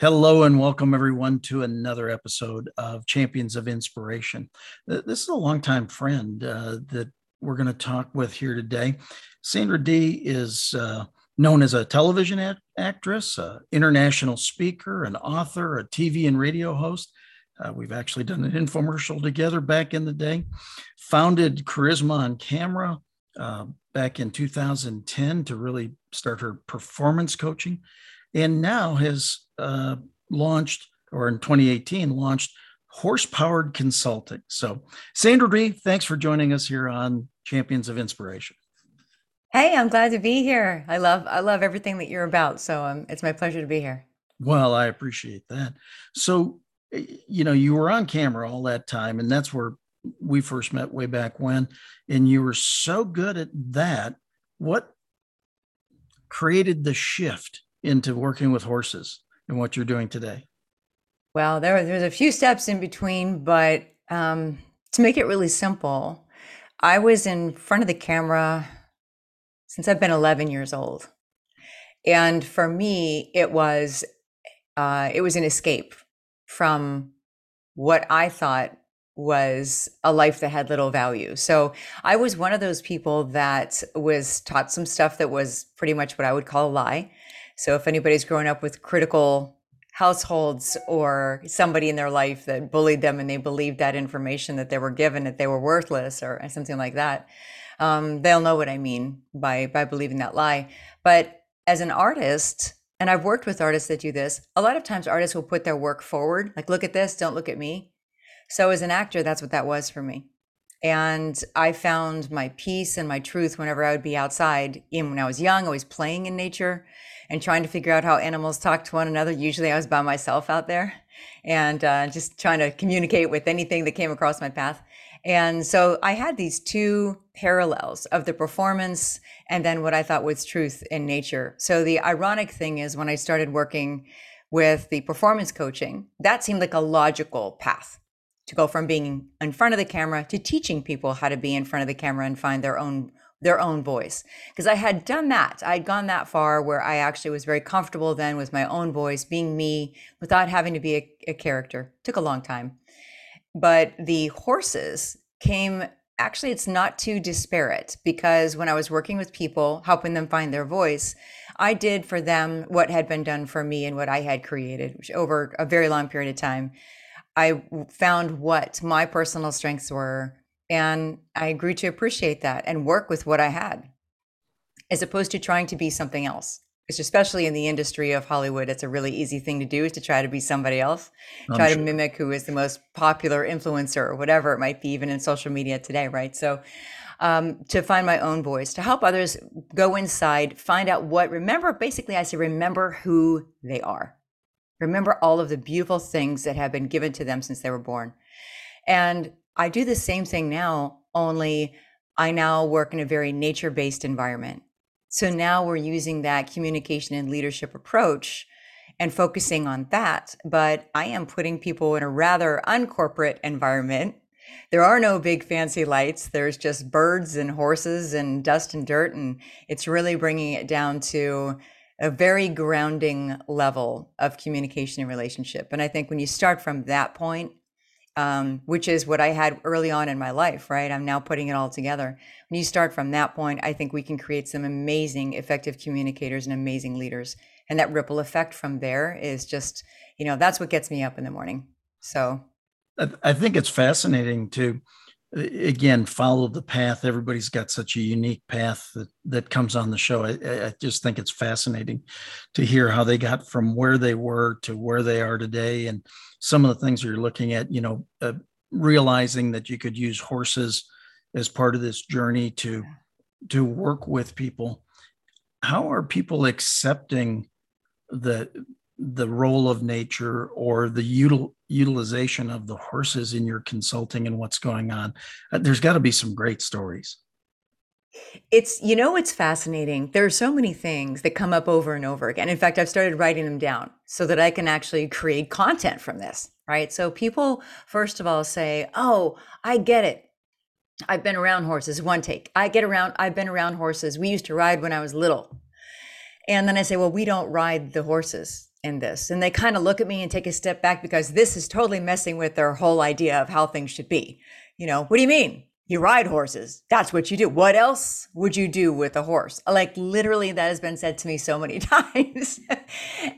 Hello and welcome everyone to another episode of Champions of Inspiration. This is a longtime friend uh, that we're going to talk with here today. Sandra Dee is uh, known as a television act- actress, an international speaker, an author, a TV and radio host. Uh, we've actually done an infomercial together back in the day. Founded Charisma on Camera uh, back in 2010 to really start her performance coaching, and now has uh, launched, or in 2018, launched Horsepowered Consulting. So, Sandra Dee, thanks for joining us here on Champions of Inspiration. Hey, I'm glad to be here. I love I love everything that you're about. So um, it's my pleasure to be here. Well, I appreciate that. So, you know, you were on camera all that time, and that's where we first met way back when. And you were so good at that. What created the shift into working with horses? And what you're doing today? Well, there there's a few steps in between, but um, to make it really simple, I was in front of the camera since I've been 11 years old, and for me, it was uh, it was an escape from what I thought was a life that had little value. So I was one of those people that was taught some stuff that was pretty much what I would call a lie. So if anybody's grown up with critical households or somebody in their life that bullied them and they believed that information that they were given that they were worthless or something like that, um, they'll know what I mean by by believing that lie. But as an artist, and I've worked with artists that do this, a lot of times artists will put their work forward, like look at this, don't look at me. So as an actor, that's what that was for me. And I found my peace and my truth whenever I would be outside. Even when I was young, I was playing in nature and trying to figure out how animals talk to one another. Usually I was by myself out there and uh, just trying to communicate with anything that came across my path. And so I had these two parallels of the performance and then what I thought was truth in nature. So the ironic thing is when I started working with the performance coaching, that seemed like a logical path to go from being in front of the camera to teaching people how to be in front of the camera and find their own their own voice. Because i had done that. I'd gone that far where i actually was very comfortable then with my own voice being me without having to be a, a character. Took a long time. But the horses came actually it's not too disparate because when i was working with people helping them find their voice i did for them what had been done for me and what i had created which over a very long period of time I found what my personal strengths were. And I grew to appreciate that and work with what I had as opposed to trying to be something else. Which, especially in the industry of Hollywood, it's a really easy thing to do is to try to be somebody else, I'm try sure. to mimic who is the most popular influencer or whatever it might be, even in social media today, right? So, um, to find my own voice, to help others go inside, find out what, remember, basically, I say, remember who they are Remember all of the beautiful things that have been given to them since they were born. And I do the same thing now, only I now work in a very nature based environment. So now we're using that communication and leadership approach and focusing on that. But I am putting people in a rather uncorporate environment. There are no big fancy lights. There's just birds and horses and dust and dirt. And it's really bringing it down to a very grounding level of communication and relationship. And I think when you start from that point, um, which is what I had early on in my life, right? I'm now putting it all together. When you start from that point, I think we can create some amazing, effective communicators and amazing leaders. And that ripple effect from there is just, you know, that's what gets me up in the morning. So I think it's fascinating to again follow the path. Everybody's got such a unique path that, that comes on the show. I, I, just think it's fascinating to hear how they got from where they were to where they are today. And some of the things you're looking at you know uh, realizing that you could use horses as part of this journey to to work with people. How are people accepting the the role of nature or the util, utilization of the horses in your consulting and what's going on. Uh, there's got to be some great stories. It's you know it's fascinating? There are so many things that come up over and over again. In fact i've started writing them down so that i can actually create content from this right? So people first of all say oh i get it. I've been around horses. One take i get around i've been around horses. We used to ride when i was little. And then i say well we don't ride the horses in this. And they kind of look at me and take a step back because this is totally messing with their whole idea of how things should be. You know, what do you mean? You ride horses. That's what you do. What else would you do with a horse? Like literally that has been said to me so many times.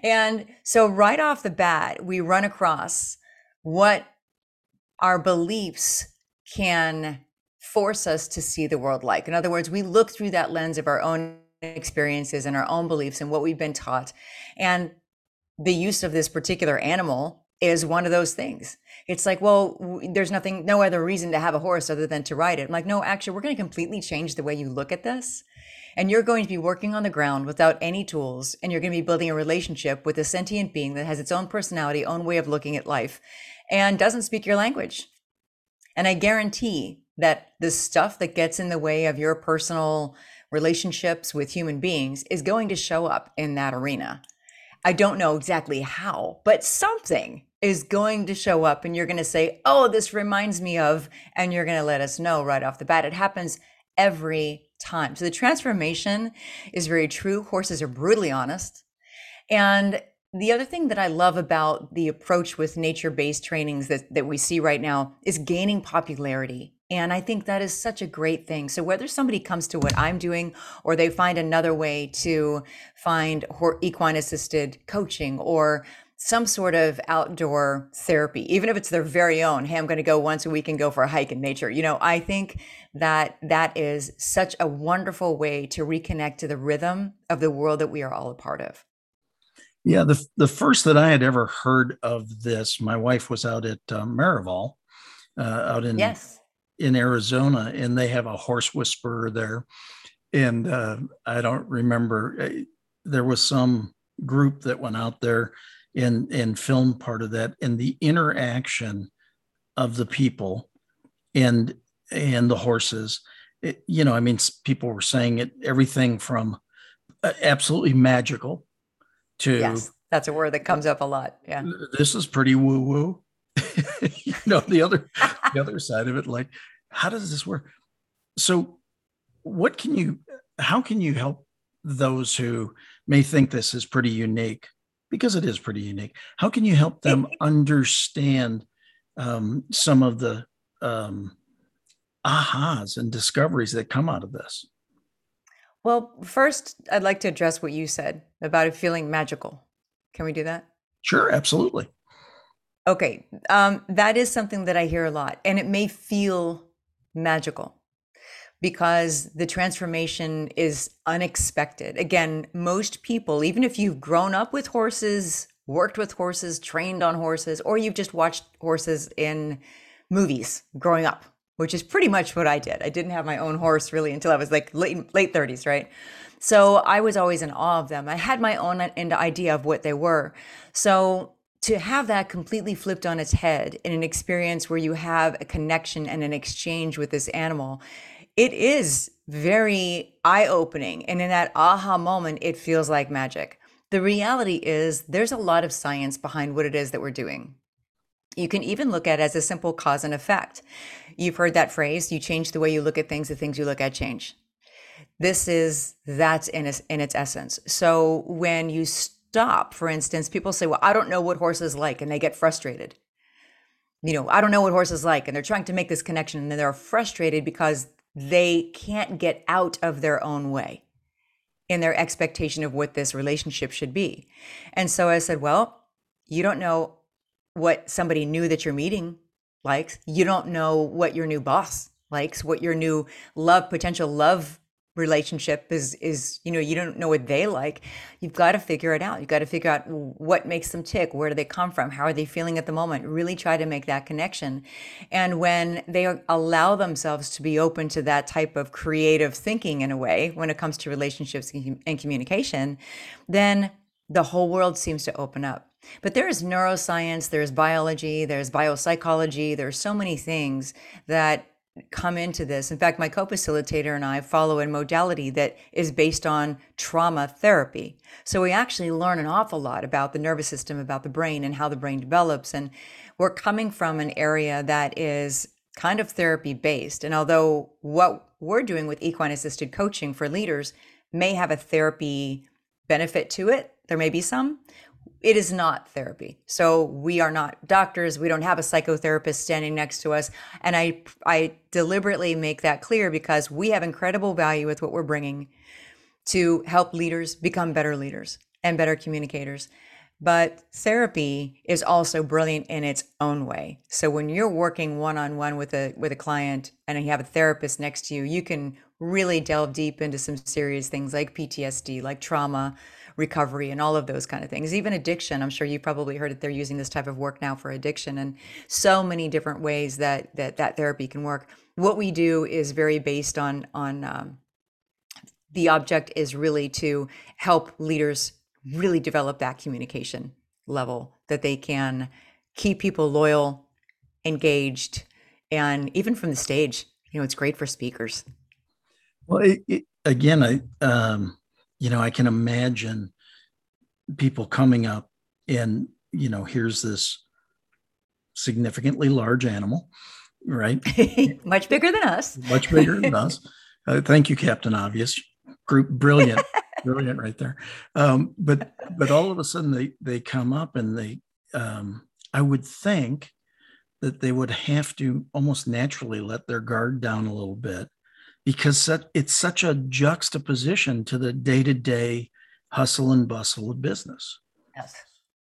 and so right off the bat, we run across what our beliefs can force us to see the world like. In other words, we look through that lens of our own experiences and our own beliefs and what we've been taught. And the use of this particular animal is one of those things. It's like, well, there's nothing, no other reason to have a horse other than to ride it. I'm like, no, actually, we're going to completely change the way you look at this. And you're going to be working on the ground without any tools. And you're going to be building a relationship with a sentient being that has its own personality, own way of looking at life, and doesn't speak your language. And I guarantee that the stuff that gets in the way of your personal relationships with human beings is going to show up in that arena. I don't know exactly how, but something is going to show up and you're going to say, Oh, this reminds me of, and you're going to let us know right off the bat. It happens every time. So the transformation is very true. Horses are brutally honest. And the other thing that I love about the approach with nature based trainings that, that we see right now is gaining popularity. And I think that is such a great thing. So, whether somebody comes to what I'm doing or they find another way to find equine assisted coaching or some sort of outdoor therapy, even if it's their very own, hey, I'm going to go once a week and go for a hike in nature. You know, I think that that is such a wonderful way to reconnect to the rhythm of the world that we are all a part of. Yeah, the the first that I had ever heard of this, my wife was out at uh, Miraval, uh, out in yes in Arizona, and they have a horse whisperer there. And uh, I don't remember uh, there was some group that went out there and and filmed part of that, and the interaction of the people and and the horses. It, you know, I mean, people were saying it everything from uh, absolutely magical to yes, that's a word that comes up a lot. Yeah, this is pretty woo woo. you know, the other the other side of it, like, how does this work? So, what can you? How can you help those who may think this is pretty unique? Because it is pretty unique. How can you help them understand um, some of the um, ahas and discoveries that come out of this? Well, first, I'd like to address what you said about it feeling magical. Can we do that? Sure, absolutely. Okay. Um, that is something that I hear a lot, and it may feel magical because the transformation is unexpected. Again, most people, even if you've grown up with horses, worked with horses, trained on horses, or you've just watched horses in movies growing up, which is pretty much what I did. I didn't have my own horse really until I was like late late 30s, right? So I was always in awe of them. I had my own idea of what they were. So to have that completely flipped on its head in an experience where you have a connection and an exchange with this animal, it is very eye opening. And in that aha moment, it feels like magic. The reality is, there's a lot of science behind what it is that we're doing. You can even look at it as a simple cause and effect. You've heard that phrase you change the way you look at things, the things you look at change. This is that's in its, in its essence. So when you stop, for instance, people say, Well, I don't know what horses like, and they get frustrated. You know, I don't know what horses like, and they're trying to make this connection, and they're frustrated because they can't get out of their own way in their expectation of what this relationship should be. And so I said, Well, you don't know what somebody new that you're meeting likes. You don't know what your new boss likes, what your new love, potential love relationship is is you know you don't know what they like. You've got to figure it out. You've got to figure out what makes them tick where do they come from how are they feeling at the moment? Really try to make that connection. And when they allow themselves to be open to that type of creative thinking in a way when it comes to relationships and communication then the whole world seems to open up. But there is neuroscience, there's biology, there's biopsychology, there's so many things that come into this. In fact, my co facilitator and I follow a modality that is based on trauma therapy. So we actually learn an awful lot about the nervous system, about the brain, and how the brain develops. And we're coming from an area that is kind of therapy based. And although what we're doing with equine assisted coaching for leaders may have a therapy benefit to it, there may be some it is not therapy. So we are not doctors. We don't have a psychotherapist standing next to us. And I I deliberately make that clear because we have incredible value with what we're bringing to help leaders become better leaders and better communicators. But therapy is also brilliant in its own way. So when you're working one-on-one with a with a client and you have a therapist next to you, you can really delve deep into some serious things like PTSD, like trauma, recovery and all of those kind of things. Even addiction i'm sure you've probably heard that they're using this type of work now for addiction and so many different ways that that that therapy can work. What we do is very based on on um, the object is really to help leaders really develop that communication level that they can keep people loyal engaged and even from the stage you know it's great for speakers. Well it, it, again i um you know, I can imagine people coming up and, you know, here's this significantly large animal, right? Much bigger than us. Much bigger than us. Uh, thank you, Captain Obvious. Group, brilliant, brilliant, right there. Um, but but all of a sudden they they come up and they, um, I would think that they would have to almost naturally let their guard down a little bit because it's such a juxtaposition to the day-to-day hustle and bustle of business. Yes.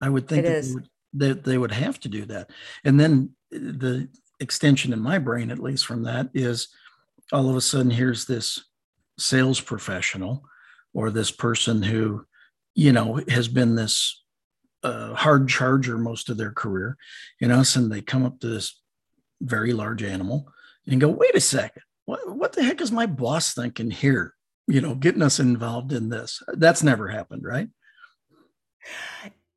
I would think that they would, that they would have to do that. And then the extension in my brain, at least from that, is all of a sudden here's this sales professional or this person who, you know, has been this uh, hard charger most of their career, you know, and they come up to this very large animal and go, wait a second, what, what the heck is my boss thinking here? You know, getting us involved in this. That's never happened, right?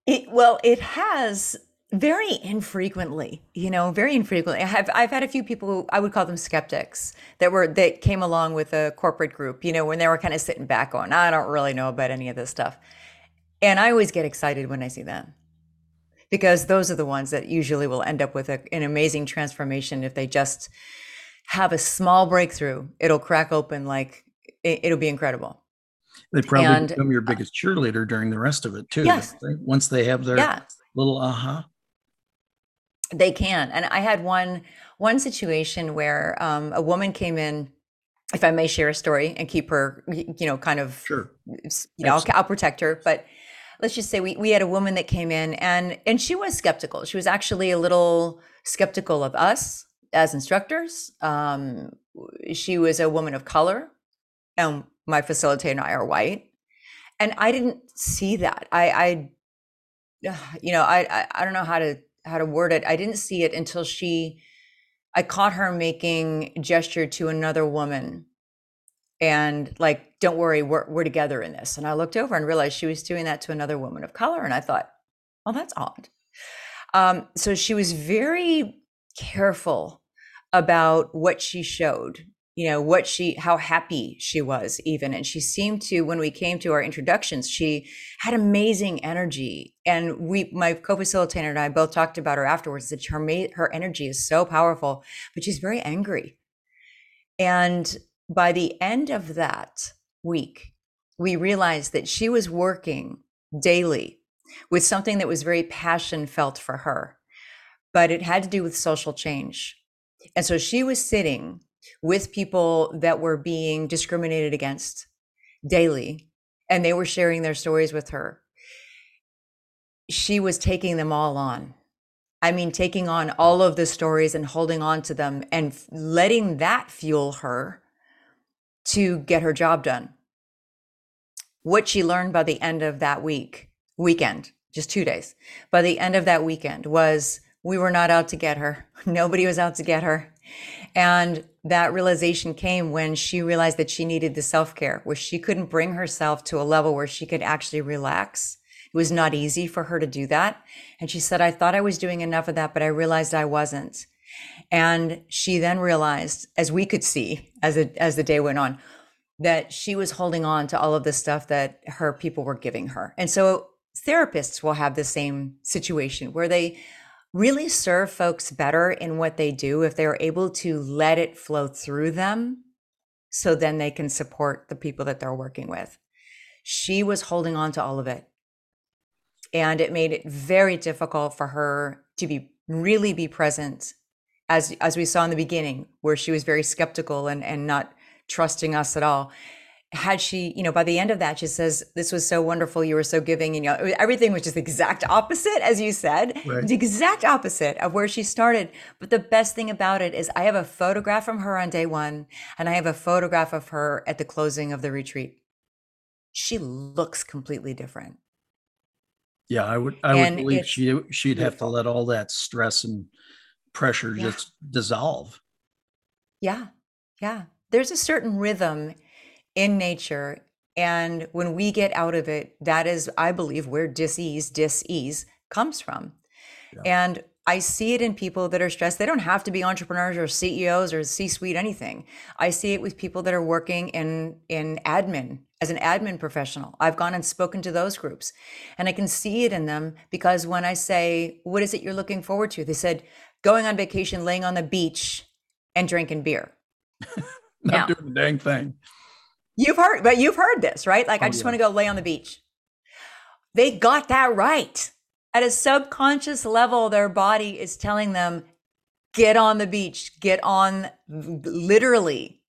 It, well, it has very infrequently you know very infrequently i've i've had a few people who i would call them skeptics that were that came along with a corporate group you know when they were kind of sitting back going i don't really know about any of this stuff and i always get excited when i see them because those are the ones that usually will end up with a, an amazing transformation if they just have a small breakthrough, it'll crack open like it, will be incredible. They probably and, become your uh, biggest cheerleader during the rest of it too. Yes. Once they have their yeah. little aha. They can. And I had one one situation where um, a woman came in if I may share a story and keep her, you know, kind of, sure. you know, I'll, I'll, protect her. But let's just say we, we had a woman that came in and, and she was skeptical. She was actually a little skeptical of us as instructors. Um, she was a woman of color, and my facilitator and I are white. And I didn't see that. I, I you know, I, I, I don't know how to how to word it. I didn't see it until she, I caught her making gesture to another woman, and like, don't worry, we're we're together in this. And I looked over and realized she was doing that to another woman of color, and I thought, well, that's odd. Um, so she was very careful about what she showed you know what she how happy she was even and she seemed to when we came to our introductions she had amazing energy and we my co-facilitator and i both talked about her afterwards that her her energy is so powerful but she's very angry. And by the end of that week we realized that she was working daily with something that was very passion felt for her but it had to do with social change and so she was sitting with people that were being discriminated against daily, and they were sharing their stories with her. She was taking them all on. I mean, taking on all of the stories and holding on to them and letting that fuel her to get her job done. What she learned by the end of that week, weekend, just two days, by the end of that weekend was we were not out to get her. Nobody was out to get her. And that realization came when she realized that she needed the self care, where she couldn't bring herself to a level where she could actually relax. It was not easy for her to do that. And she said, I thought I was doing enough of that, but I realized I wasn't. And she then realized, as we could see as, it, as the day went on, that she was holding on to all of the stuff that her people were giving her. And so therapists will have the same situation where they really serve folks better in what they do if they're able to let it flow through them so then they can support the people that they're working with. She was holding on to all of it. and it made it very difficult for her to be really be present as as we saw in the beginning where she was very skeptical and and not trusting us at all had she, you know, by the end of that, she says, This was so wonderful. You were so giving. And, you know, everything was just the exact opposite, as you said, right. the exact opposite of where she started. But the best thing about it is I have a photograph from her on day one, and I have a photograph of her at the closing of the retreat. She looks completely different. Yeah, I would, I and would believe she, she'd beautiful. have to let all that stress and pressure yeah. just dissolve. Yeah. Yeah. There's a certain rhythm in nature. And when we get out of it, that is, I believe, where disease, dis-ease comes from. Yeah. And I see it in people that are stressed. They don't have to be entrepreneurs or CEOs or C-suite anything. I see it with people that are working in in admin as an admin professional. I've gone and spoken to those groups, and I can see it in them because when I say, "What is it you're looking forward to?" They said, "Going on vacation, laying on the beach, and drinking beer." Not now, doing the dang thing. You've heard, but you've heard this, right? Like, oh, I just yeah. want to go lay on the beach. They got that right. At a subconscious level, their body is telling them, get on the beach, get on, literally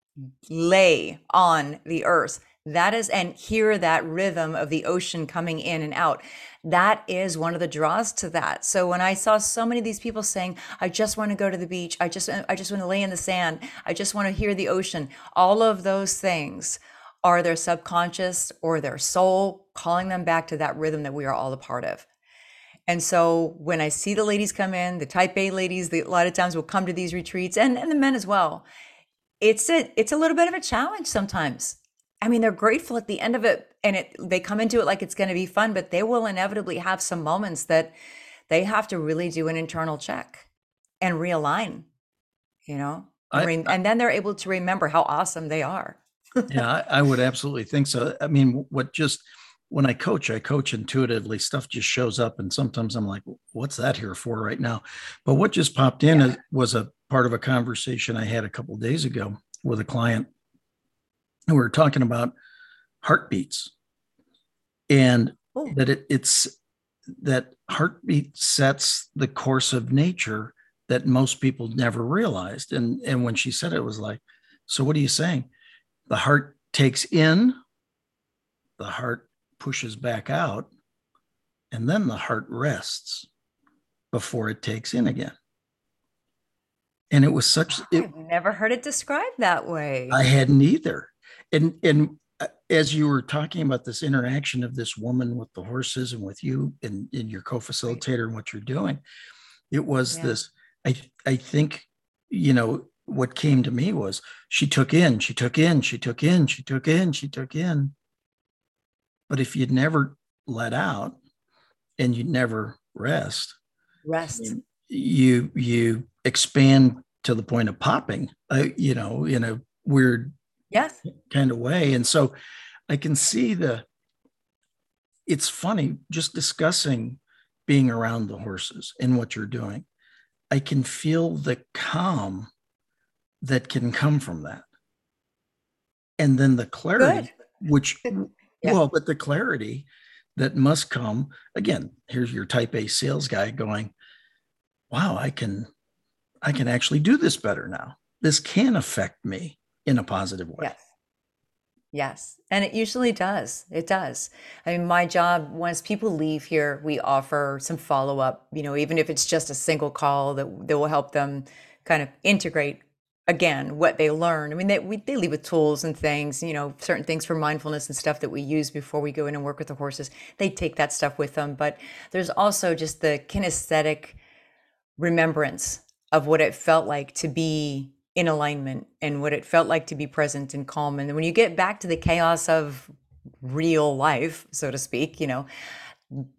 lay on the earth. That is, and hear that rhythm of the ocean coming in and out. That is one of the draws to that. So when I saw so many of these people saying, I just want to go to the beach, I just, I just want to lay in the sand, I just want to hear the ocean, all of those things are their subconscious or their soul calling them back to that rhythm that we are all a part of. And so when I see the ladies come in, the type A ladies, the, a lot of times will come to these retreats and, and the men as well. It's a, it's a little bit of a challenge sometimes. I mean, they're grateful at the end of it and it, they come into it like it's going to be fun, but they will inevitably have some moments that they have to really do an internal check and realign, you know? I, I, and then they're able to remember how awesome they are yeah, I, I, would absolutely think so. I mean, what just when I coach, I coach intuitively. Stuff just shows up, and sometimes I'm like, "What's that here for right now?" But what just popped in yeah. was a part of a conversation I had a couple days ago with a client. We were talking about heartbeats, and oh. that it, it's that heartbeat sets the course of nature that most people never realized. And and when she said it, it was like, "So what are you saying?" The heart takes in, the heart pushes back out, and then the heart rests before it takes in again. And it was such it, I've never heard it described that way. I hadn't either. And and uh, as you were talking about this interaction of this woman with the horses and with you and, and your co-facilitator and what you're doing, it was yeah. this. I I think you know what came to me was she took in, she took in, she took in, she took in, she took in. But if you'd never let out and you'd never rest, rest, you you expand to the point of popping, uh, you know, in a weird yes kind of way. And so I can see the it's funny just discussing being around the horses and what you're doing. I can feel the calm that can come from that. And then the clarity, Good. which, yeah. well, but the clarity that must come again, here's your type A sales guy going, wow, I can, I can actually do this better now. This can affect me in a positive way. Yes. Yes. And it usually does. It does. I mean, my job, once people leave here, we offer some follow up, you know, even if it's just a single call that, that will help them kind of integrate again what they learn. I mean they, we, they leave with tools and things you know certain things for mindfulness and stuff that we use before we go in and work with the horses. They take that stuff with them but there's also just the kinesthetic remembrance of what it felt like to be in alignment and what it felt like to be present and calm. And when you get back to the chaos of real life so to speak you know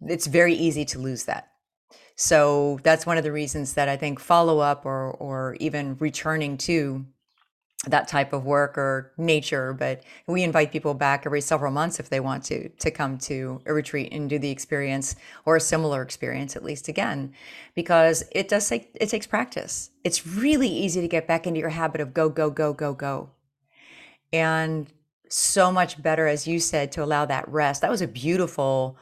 it's very easy to lose that so that's one of the reasons that I think follow up or or even returning to that type of work or nature but we invite people back every several months if they want to to come to a retreat and do the experience or a similar experience at least again because it does take it takes practice. It's really easy to get back into your habit of go go go go go. And so much better as you said to allow that rest. That was a beautiful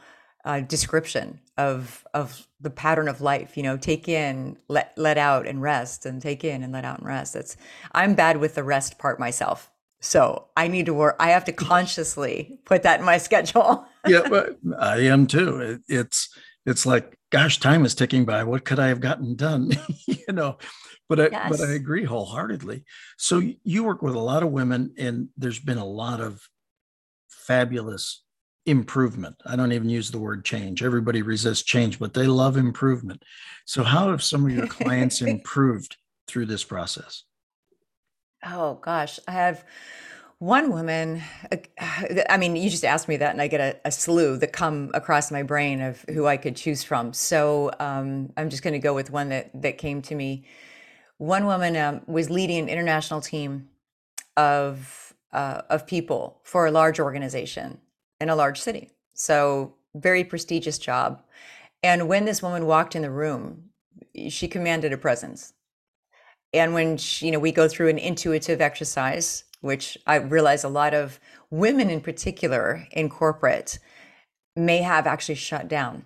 uh, description of of the pattern of life. You know, take in, let let out, and rest, and take in and let out and rest. That's I'm bad with the rest part myself. So I need to work. I have to consciously put that in my schedule. yeah, but I am too. It, it's it's like, gosh, time is ticking by. What could I have gotten done? you know, but I yes. but I agree wholeheartedly. So you work with a lot of women, and there's been a lot of fabulous improvement. I don't even use the word change. Everybody resists change, but they love improvement. So how have some of your clients improved through this process? Oh gosh, I have one woman. Uh, I mean, you just asked me that, and I get a, a slew that come across my brain of who I could choose from. So um, I'm just going to go with one that that came to me. One woman um, was leading an international team of uh, of people for a large organization in a large city. So very prestigious job. And when this woman walked in the room, she commanded a presence. And when she, you know we go through an intuitive exercise which i realize a lot of women in particular in corporate may have actually shut down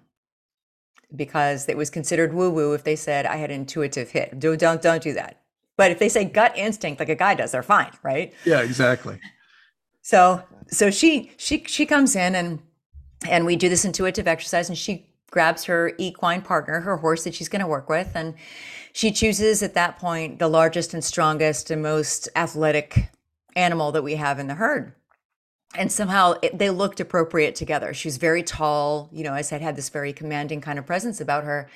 because it was considered woo woo if they said i had an intuitive hit. Don't don't don't do that. But if they say gut instinct like a guy does they're fine right? Yeah exactly. So so she she she comes in and and we do this intuitive exercise and she grabs her equine partner her horse that she's going to work with and she chooses at that point the largest and strongest and most athletic animal that we have in the herd. And somehow it, they looked appropriate together. She's very tall, you know, I said, had this very commanding kind of presence about her.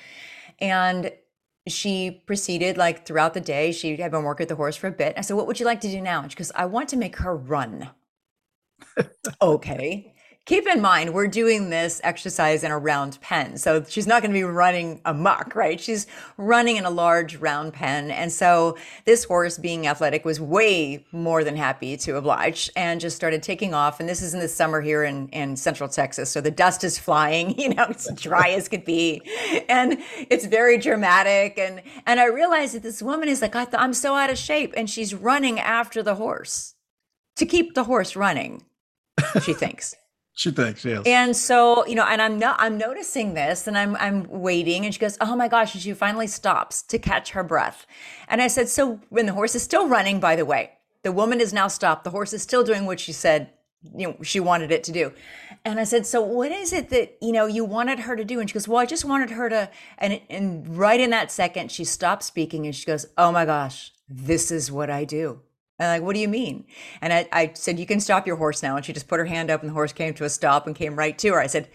And she proceeded like throughout the day. She had been working with the horse for a bit. I said, What would you like to do now? And she goes, I want to make her run. Okay. Keep in mind we're doing this exercise in a round pen so she's not going to be running amok right? She's running in a large round pen and so this horse being athletic was way more than happy to oblige and just started taking off and this is in the summer here in, in central texas so the dust is flying you know it's dry as could be and it's very dramatic and and i realized that this woman is like I th- i'm so out of shape and she's running after the horse to keep the horse running she thinks she thinks, yes. And so, you know, and I'm not I'm noticing this and I'm I'm waiting and she goes, "Oh my gosh." And she finally stops to catch her breath. And I said, "So when the horse is still running, by the way, the woman is now stopped. The horse is still doing what she said, you know, she wanted it to do." And I said, "So what is it that, you know, you wanted her to do?" And she goes, "Well, I just wanted her to and and right in that second she stopped speaking and she goes, "Oh my gosh, this is what I do." And I'm like, what do you mean? And I, I said, you can stop your horse now. And she just put her hand up and the horse came to a stop and came right to her. I said,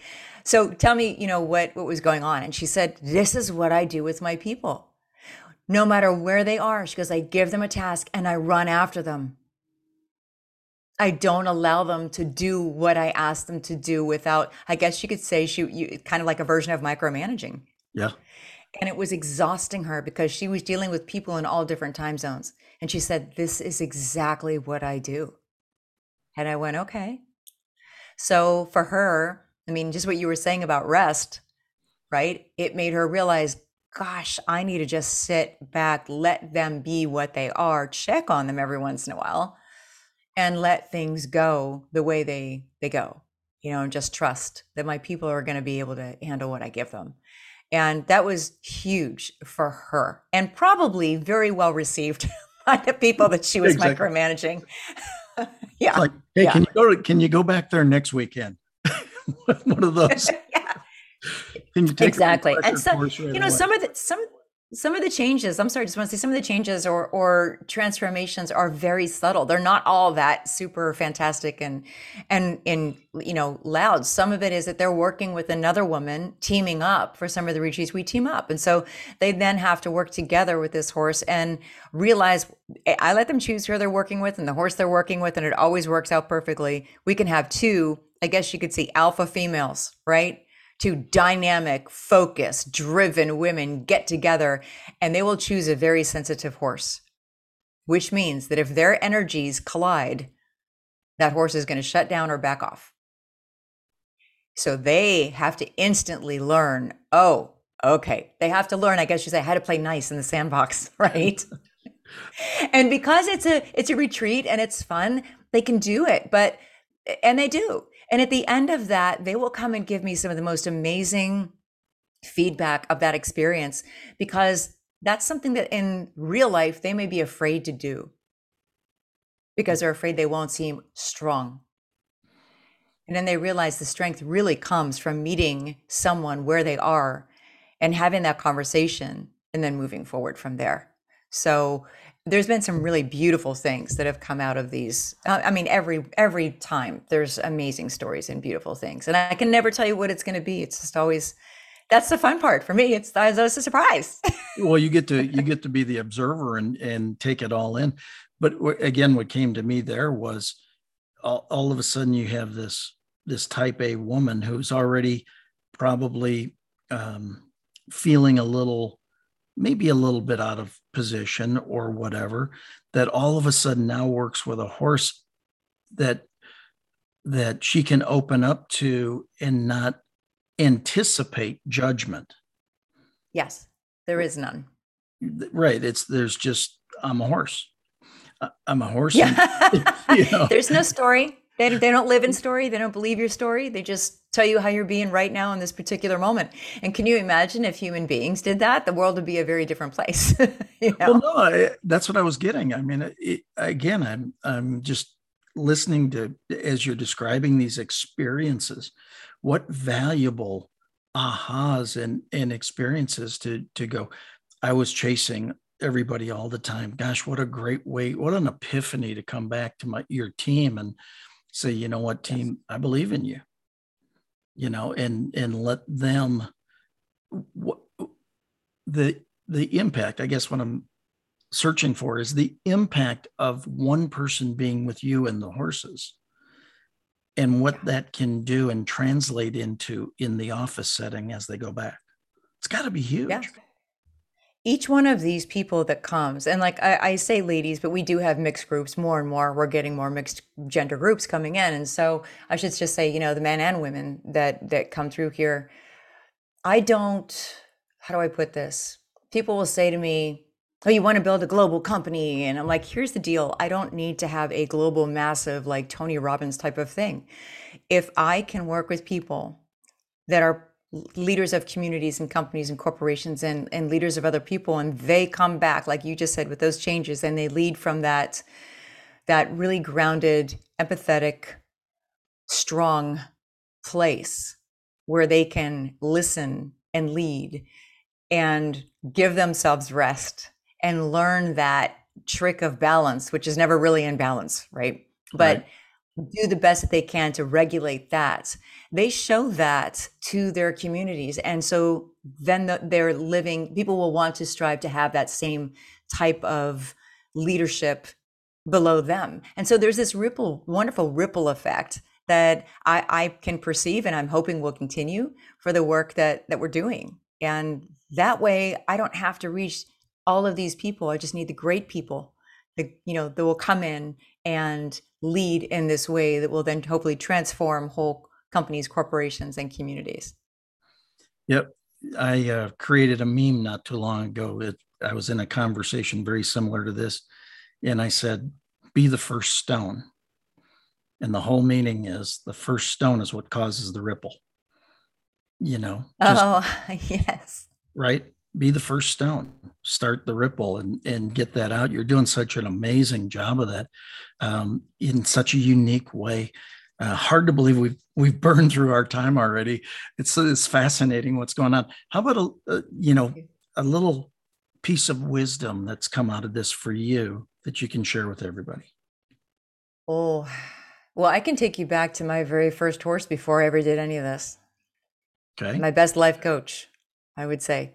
so tell me, you know, what, what was going on? And she said, this is what I do with my people. No matter where they are, she goes, I give them a task and I run after them. I don't allow them to do what I ask them to do without, I guess you could say she, you, kind of like a version of micromanaging. Yeah. And it was exhausting her because she was dealing with people in all different time zones. And she said, This is exactly what I do. And I went, Okay. So for her, I mean, just what you were saying about rest, right? It made her realize, gosh, I need to just sit back, let them be what they are, check on them every once in a while, and let things go the way they they go. You know, and just trust that my people are going to be able to handle what I give them. And that was huge for her and probably very well received kind of people that she was exactly. micromanaging. yeah. Like, hey, yeah. can you go to, can you go back there next weekend? One of those. yeah. Can you take exactly? And so, you know, away? some of the some some of the changes i'm sorry I just want to say some of the changes or or transformations are very subtle. They're not all that super fantastic and and in you know loud. Some of it is that they're working with another woman teaming up for some of the retreats we team up. And so they then have to work together with this horse and realize i let them choose who they're working with and the horse they're working with and it always works out perfectly. We can have two i guess you could see alpha females right two dynamic, focused, driven women get together and they will choose a very sensitive horse, which means that if their energies collide, that horse is going to shut down or back off. So they have to instantly learn, oh, okay. They have to learn, I guess you say, how to play nice in the sandbox, right? and because it's a it's a retreat and it's fun, they can do it. But and they do And at the end of that, they will come and give me some of the most amazing feedback of that experience because that's something that in real life they may be afraid to do because they're afraid they won't seem strong. And then they realize the strength really comes from meeting someone where they are and having that conversation and then moving forward from there. So there's been some really beautiful things that have come out of these uh, i mean every every time there's amazing stories and beautiful things. And i can never tell you what it's going to be. It's just always that's the fun part for me. It's, it's a surprise. Well you get to you get to be the observer and and take it all in. But again what came to me there was all, all of a sudden you have this this type a woman who's already probably um, feeling a little maybe a little bit out of position or whatever that all of a sudden now works with a horse that that she can open up to and not anticipate judgment yes there is none right it's there's just i'm a horse i'm a horse yeah. And, you know. there's no story they, they don't live in story. They don't believe your story. They just tell you how you're being right now in this particular moment. And can you imagine if human beings did that? The world would be a very different place. you know? Well, no, I, that's what I was getting. I mean, it, again, I'm I'm just listening to as you're describing these experiences. What valuable ahas and and experiences to to go. I was chasing everybody all the time. Gosh, what a great way! What an epiphany to come back to my your team and say, you know what, team, yes. I believe in you. You know, and and let them what the the impact, I guess what I'm searching for is the impact of one person being with you and the horses and what that can do and translate into in the office setting as they go back. It's got to be huge. Yeah each one of these people that comes, and like I, I, say ladies, but we do have mixed groups more and more. We're getting more mixed gender groups coming in. And so I should just say, you know, the men and women that that come through here. I don't, how do I put this? People will say to me, Oh, you want to build a global company. And I'm like, here's the deal. I don't need to have a global, massive, like Tony Robbins type of thing. If I can work with people that are leaders of communities and companies and corporations and, and leaders of other people and they come back like you just said with those changes and they lead from that that really grounded empathetic strong place where they can listen and lead and give themselves rest and learn that trick of balance which is never really in balance right but right do the best that they can to regulate that. They show that to their communities. And so then the, they're living, people will want to strive to have that same type of leadership below them. And so there's this ripple, wonderful ripple effect that I, I can perceive and I'm hoping will continue for the work that, that we're doing. And that way I don't have to reach all of these people. I just need the great people that, you know, that will come in and lead in this way that will then hopefully transform whole companies, corporations, and communities. Yep. I uh, created a meme not too long ago. It, I was in a conversation very similar to this, and I said, Be the first stone. And the whole meaning is the first stone is what causes the ripple. You know? Just, oh, yes. Right? Be the first stone, start the ripple and, and get that out. You're doing such an amazing job of that um, in such a unique way. Uh, hard to believe we've we've burned through our time already. It's it's fascinating what's going on. How about a, a you know a little piece of wisdom that's come out of this for you that you can share with everybody? Oh, well, I can take you back to my very first horse before I ever did any of this. Okay. My best life coach, I would say.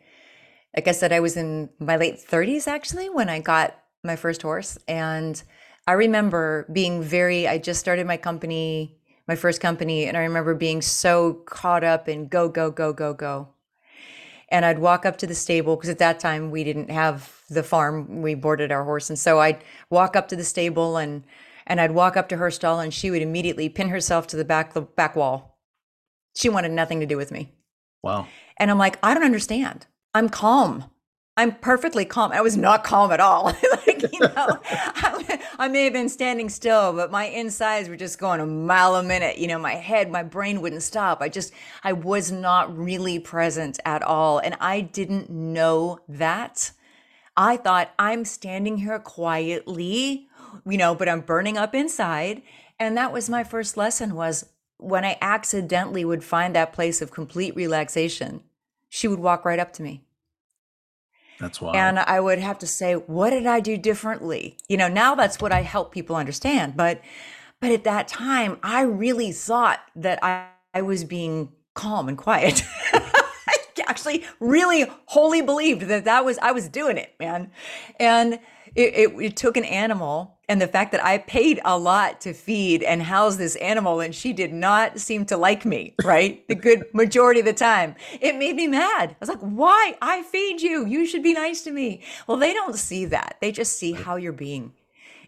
Like I said, I was in my late 30s actually when I got my first horse. And I remember being very, I just started my company, my first company, and I remember being so caught up in go, go, go, go, go. And I'd walk up to the stable because at that time we didn't have the farm. We boarded our horse. And so I'd walk up to the stable and and I'd walk up to her stall and she would immediately pin herself to the back the back wall. She wanted nothing to do with me. Wow. And I'm like, I don't understand. I'm calm. I'm perfectly calm. I was not calm at all. like, you know, I, I, may have been standing still, but my insides were just going a mile a minute. You know, my head, my brain wouldn't stop. I just, I was not really present at all. And I didn't know that. I thought I'm standing here quietly, you know, but I'm burning up inside. And that was my first lesson was when I accidentally would find that place of complete relaxation, she would walk right up to me that's why. And I would have to say, what did I do differently? You know, now that's what I help people understand. But but at that time, I really thought that I, I was being calm and quiet. Actually really wholly believed that that was I was doing it, man. And it, it, it took an animal and the fact that I paid a lot to feed and house this animal and she did not seem to like me, right? the good majority of the time. It made me mad. I was like, why? I feed you. You should be nice to me. Well, they don't see that. They just see how you're being.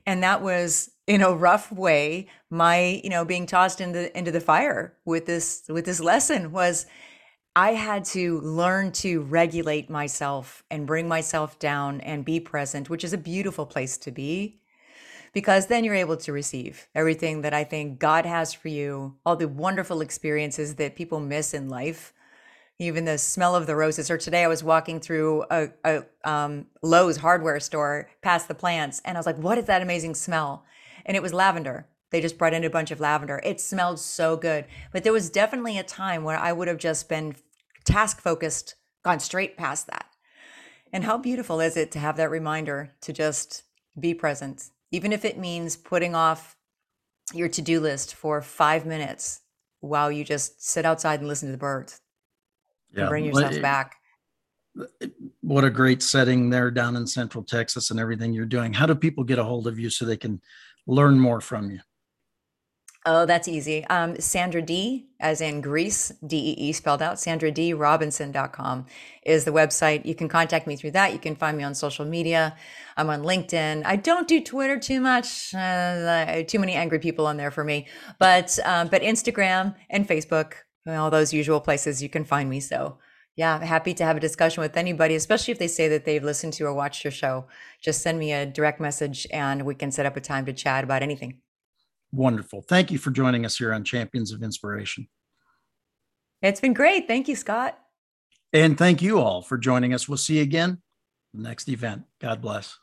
And that was in a rough way my, you know, being tossed into into the fire with this with this lesson was I had to learn to regulate myself and bring myself down and be present, which is a beautiful place to be because then you're able to receive everything that I think God has for you, all the wonderful experiences that people miss in life, even the smell of the roses. Or today I was walking through a, a um, Lowe's hardware store past the plants and I was like, what is that amazing smell? And it was lavender. They just brought in a bunch of lavender. It smelled so good. But there was definitely a time where I would have just been task focused, gone straight past that. And how beautiful is it to have that reminder to just be present, even if it means putting off your to do list for five minutes while you just sit outside and listen to the birds yeah. and bring yourself back. What a great setting there down in Central Texas and everything you're doing. How do people get a hold of you so they can learn more from you? Oh, that's easy. Um, Sandra Dee, as in Grease, D E E spelled out, Sandra Dee Robinson.com is the website. You can contact me through that. You can find me on social media. I'm on LinkedIn. I don't do Twitter too much. Uh, too many angry people on there for me. But um, but Instagram and Facebook, all those usual places you can find me. So yeah, happy to have a discussion with anybody, especially if they say that they've listened to or watched your show. Just send me a direct message and we can set up a time to chat about anything. Wonderful. Thank you for joining us here on Champions of Inspiration. It's been great. Thank you, Scott. And thank you all for joining us. We'll see you again next event. God bless.